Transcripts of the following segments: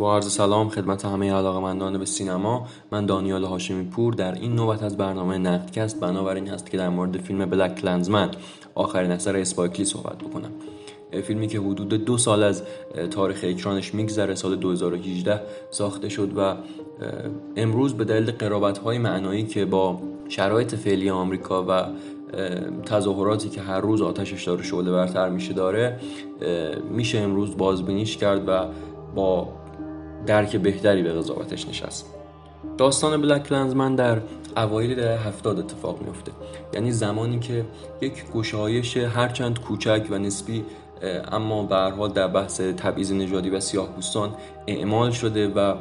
با عرض سلام خدمت همه علاقمندان به سینما من دانیال هاشمی پور در این نوبت از برنامه نقدکست. بنابراین هست که در مورد فیلم بلک کلنزمن آخرین اثر اسپایکلی صحبت بکنم. فیلمی که حدود دو سال از تاریخ اکرانش میگذره سال 2018 ساخته شد و امروز به دلیل قرابت های معنایی که با شرایط فعلی آمریکا و تظاهراتی که هر روز آتشش داره شعله برتر میشه داره میشه امروز بازبینیش کرد و با درک بهتری به قضاوتش نشست. داستان بلک لنزمن در اوایل دهه هفتاد اتفاق میفته یعنی زمانی که یک گشایش هرچند کوچک و نسبی اما به در بحث تبعیض نژادی و سیاه پوستان اعمال شده و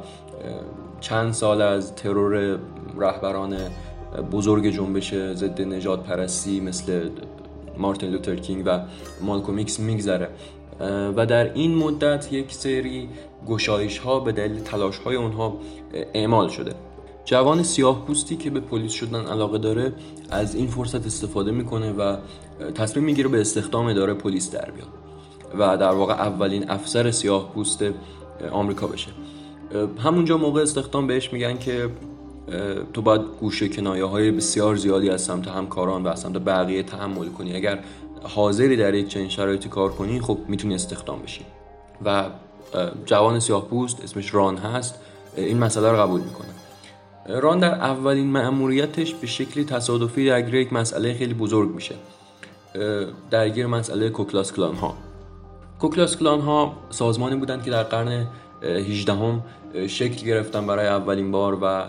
چند سال از ترور رهبران بزرگ جنبش ضد نجات پرستی مثل مارتین لوتر کینگ و مالکوم ایکس میگذره. و در این مدت یک سری گشایش ها به دلیل تلاش های اونها اعمال شده. جوان سیاه پوستی که به پلیس شدن علاقه داره از این فرصت استفاده می‌کنه و تصمیم می‌گیره به استخدام اداره پلیس در بیاد و در واقع اولین افسر سیاه پوست آمریکا بشه. همونجا موقع استخدام بهش میگن که تو باید گوشه کنایه های بسیار زیادی از سمت همکاران و از سمت بقیه تحمل کنی. اگر حاضری در یک چنین شرایطی کار کنی خب می‌تونی استخدام بشی. و جوان سیاه پوست اسمش ران هست. این مسئله رو قبول می‌کنه ران در اولین مأموریتش به شکلی تصادفی درگیر یک مسئله خیلی بزرگ میشه. درگیر مسئله کوکلاس کلان ها کوکلاس کلان ها سازمانی بودند که در قرن 18 هم شکل گرفتن برای اولین بار و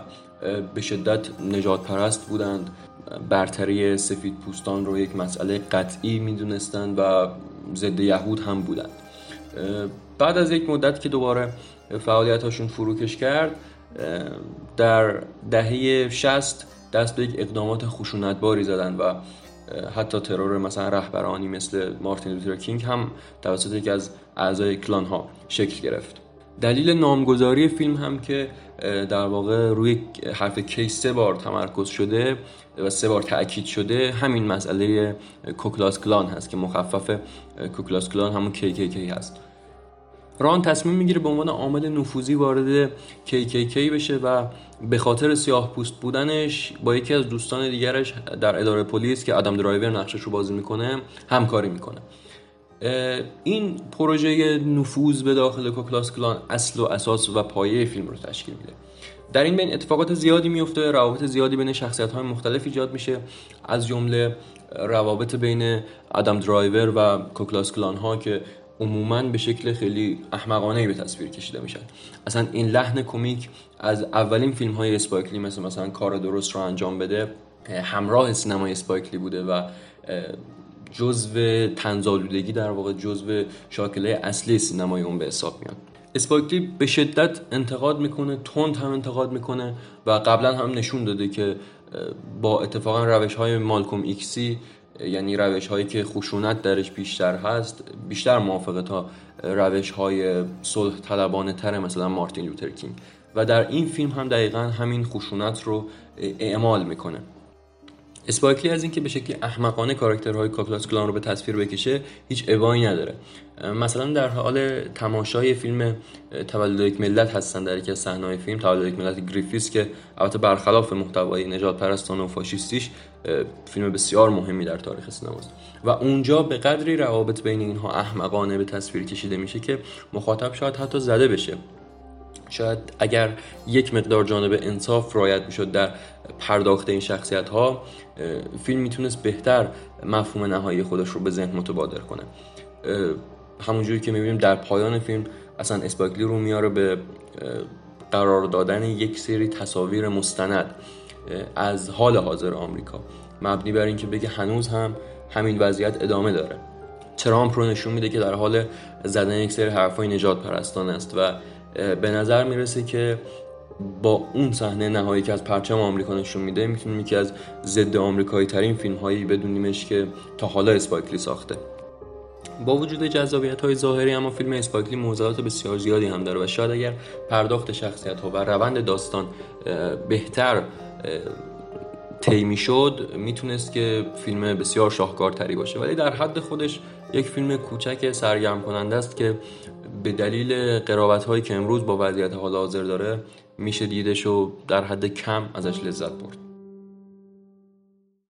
به شدت نجات پرست بودند. برتری سفید پوستان رو یک مسئله قطعی می‌دونستند و ضد یهود هم بودند. بعد از یک مدت که دوباره فعالیتاشون فروکش کرد در دهه 60 دست به یک اقدامات خشونتباری زدن و حتی ترور مثلا رهبرانی مثل مارتین لوتر کینگ هم توسط یکی از اعضای کلان ها شکل گرفت. دلیل نامگذاری فیلم هم که در واقع روی حرف کی سه بار تمرکز شده و سه بار تاکید شده همین مسئله کوکلاس کلان هست که مخفف کوکلاس کلان همون کی کی کی هست. ران تصمیم می‌گیره به عنوان عامل نفوذی وارد KKK بشه و به خاطر سیاه پوست بودنش با یکی از دوستان دیگرش در اداره پلیس که آدم درایور نقشش رو بازی می‌کنه همکاری می‌کنه. این پروژه نفوذ به داخل کوکلاس کلان اصل و اساس و پایه فیلم رو تشکیل میده. در این بین اتفاقات زیادی میفته روابط زیادی بین شخصیت های مختلف ایجاد میشه. از جمله روابط بین آدم درایور و کوکلاس کلان ها که عموما به شکل خیلی احمقانه به تصویر کشیده میشن. اصلا این لحن کمیک از اولین فیلم های اسپایکلی مثل مثلا کار درست رو انجام بده همراه سینمای اسپایک لی بوده و جزو طنزآلودگی در واقع جزو شاکله اصلی سینمای اون به حساب میاد. اسپایک لی به شدت انتقاد می‌کنه تند هم انتقاد می‌کنه و قبلا هم نشون داده که با اتفاقا روش های مالکوم ایکسی یعنی روش هایی که خشونت درش بیشتر هست بیشتر موافقه تا روش های صلح طلبانه تر مثلا مارتین لوتر کینگ. و در این فیلم هم دقیقا همین خشونت رو اعمال می‌کنه. اسپایک لی از اینکه به شکلی احمقانه کاراکترهای کوکلاکس کلان رو به تصویر بکشه هیچ ابایی نداره. مثلا در حال تماشای فیلم تولد یک ملت هستن در یکی از صحنه‌های فیلم. تولد یک ملت گریفیث که البته برخلاف محتوای نژادپرستانه و فاشیستیش فیلم بسیار مهمی در تاریخ سینماست. و اونجا به قدری روابط بین اینها احمقانه به تصویر کشیده میشه که مخاطب شاید حتی زده بشه. شاید اگر یک مقدار جانب انصاف رعایت می‌شد در پرداخت این شخصیت ها فیلم می‌تونست بهتر مفهوم نهایی خودش رو به ذهن متبادر کنه. همونجوری که می‌بینیم در پایان فیلم اصلا اسپاگلی رو میاره به قرار دادن یک سری تصاویر مستند از حال حاضر آمریکا. مبنی بر اینکه بگه هنوز هم همین وضعیت ادامه داره. ترامپ رو نشون میده که در حال زدن یک سری حرفای نجات پرستان است و به نظر می‌رسه که با اون صحنه نهایی که از پرچم آمریکا نشون میده می‌تونیم یکی از ضد آمریکایی ترین فیلم هایی بدونیمش که تا حالا اسپایکلی ساخته. با وجود جذابیت های ظاهری اما فیلم اسپایکلی موضوعات بسیار زیادی هم داره و شاید اگر پرداخت شخصیت ها و روند داستان بهتر طی شد می‌تونست که فیلم بسیار شاهکارتری باشه. ولی در حد خودش یک فیلم کوچک سرگرم کننده است که به دلیل قرابت هایی که امروز با وضعیت حال حاضر داره میشه دیدش و در حد کم ازش لذت برد.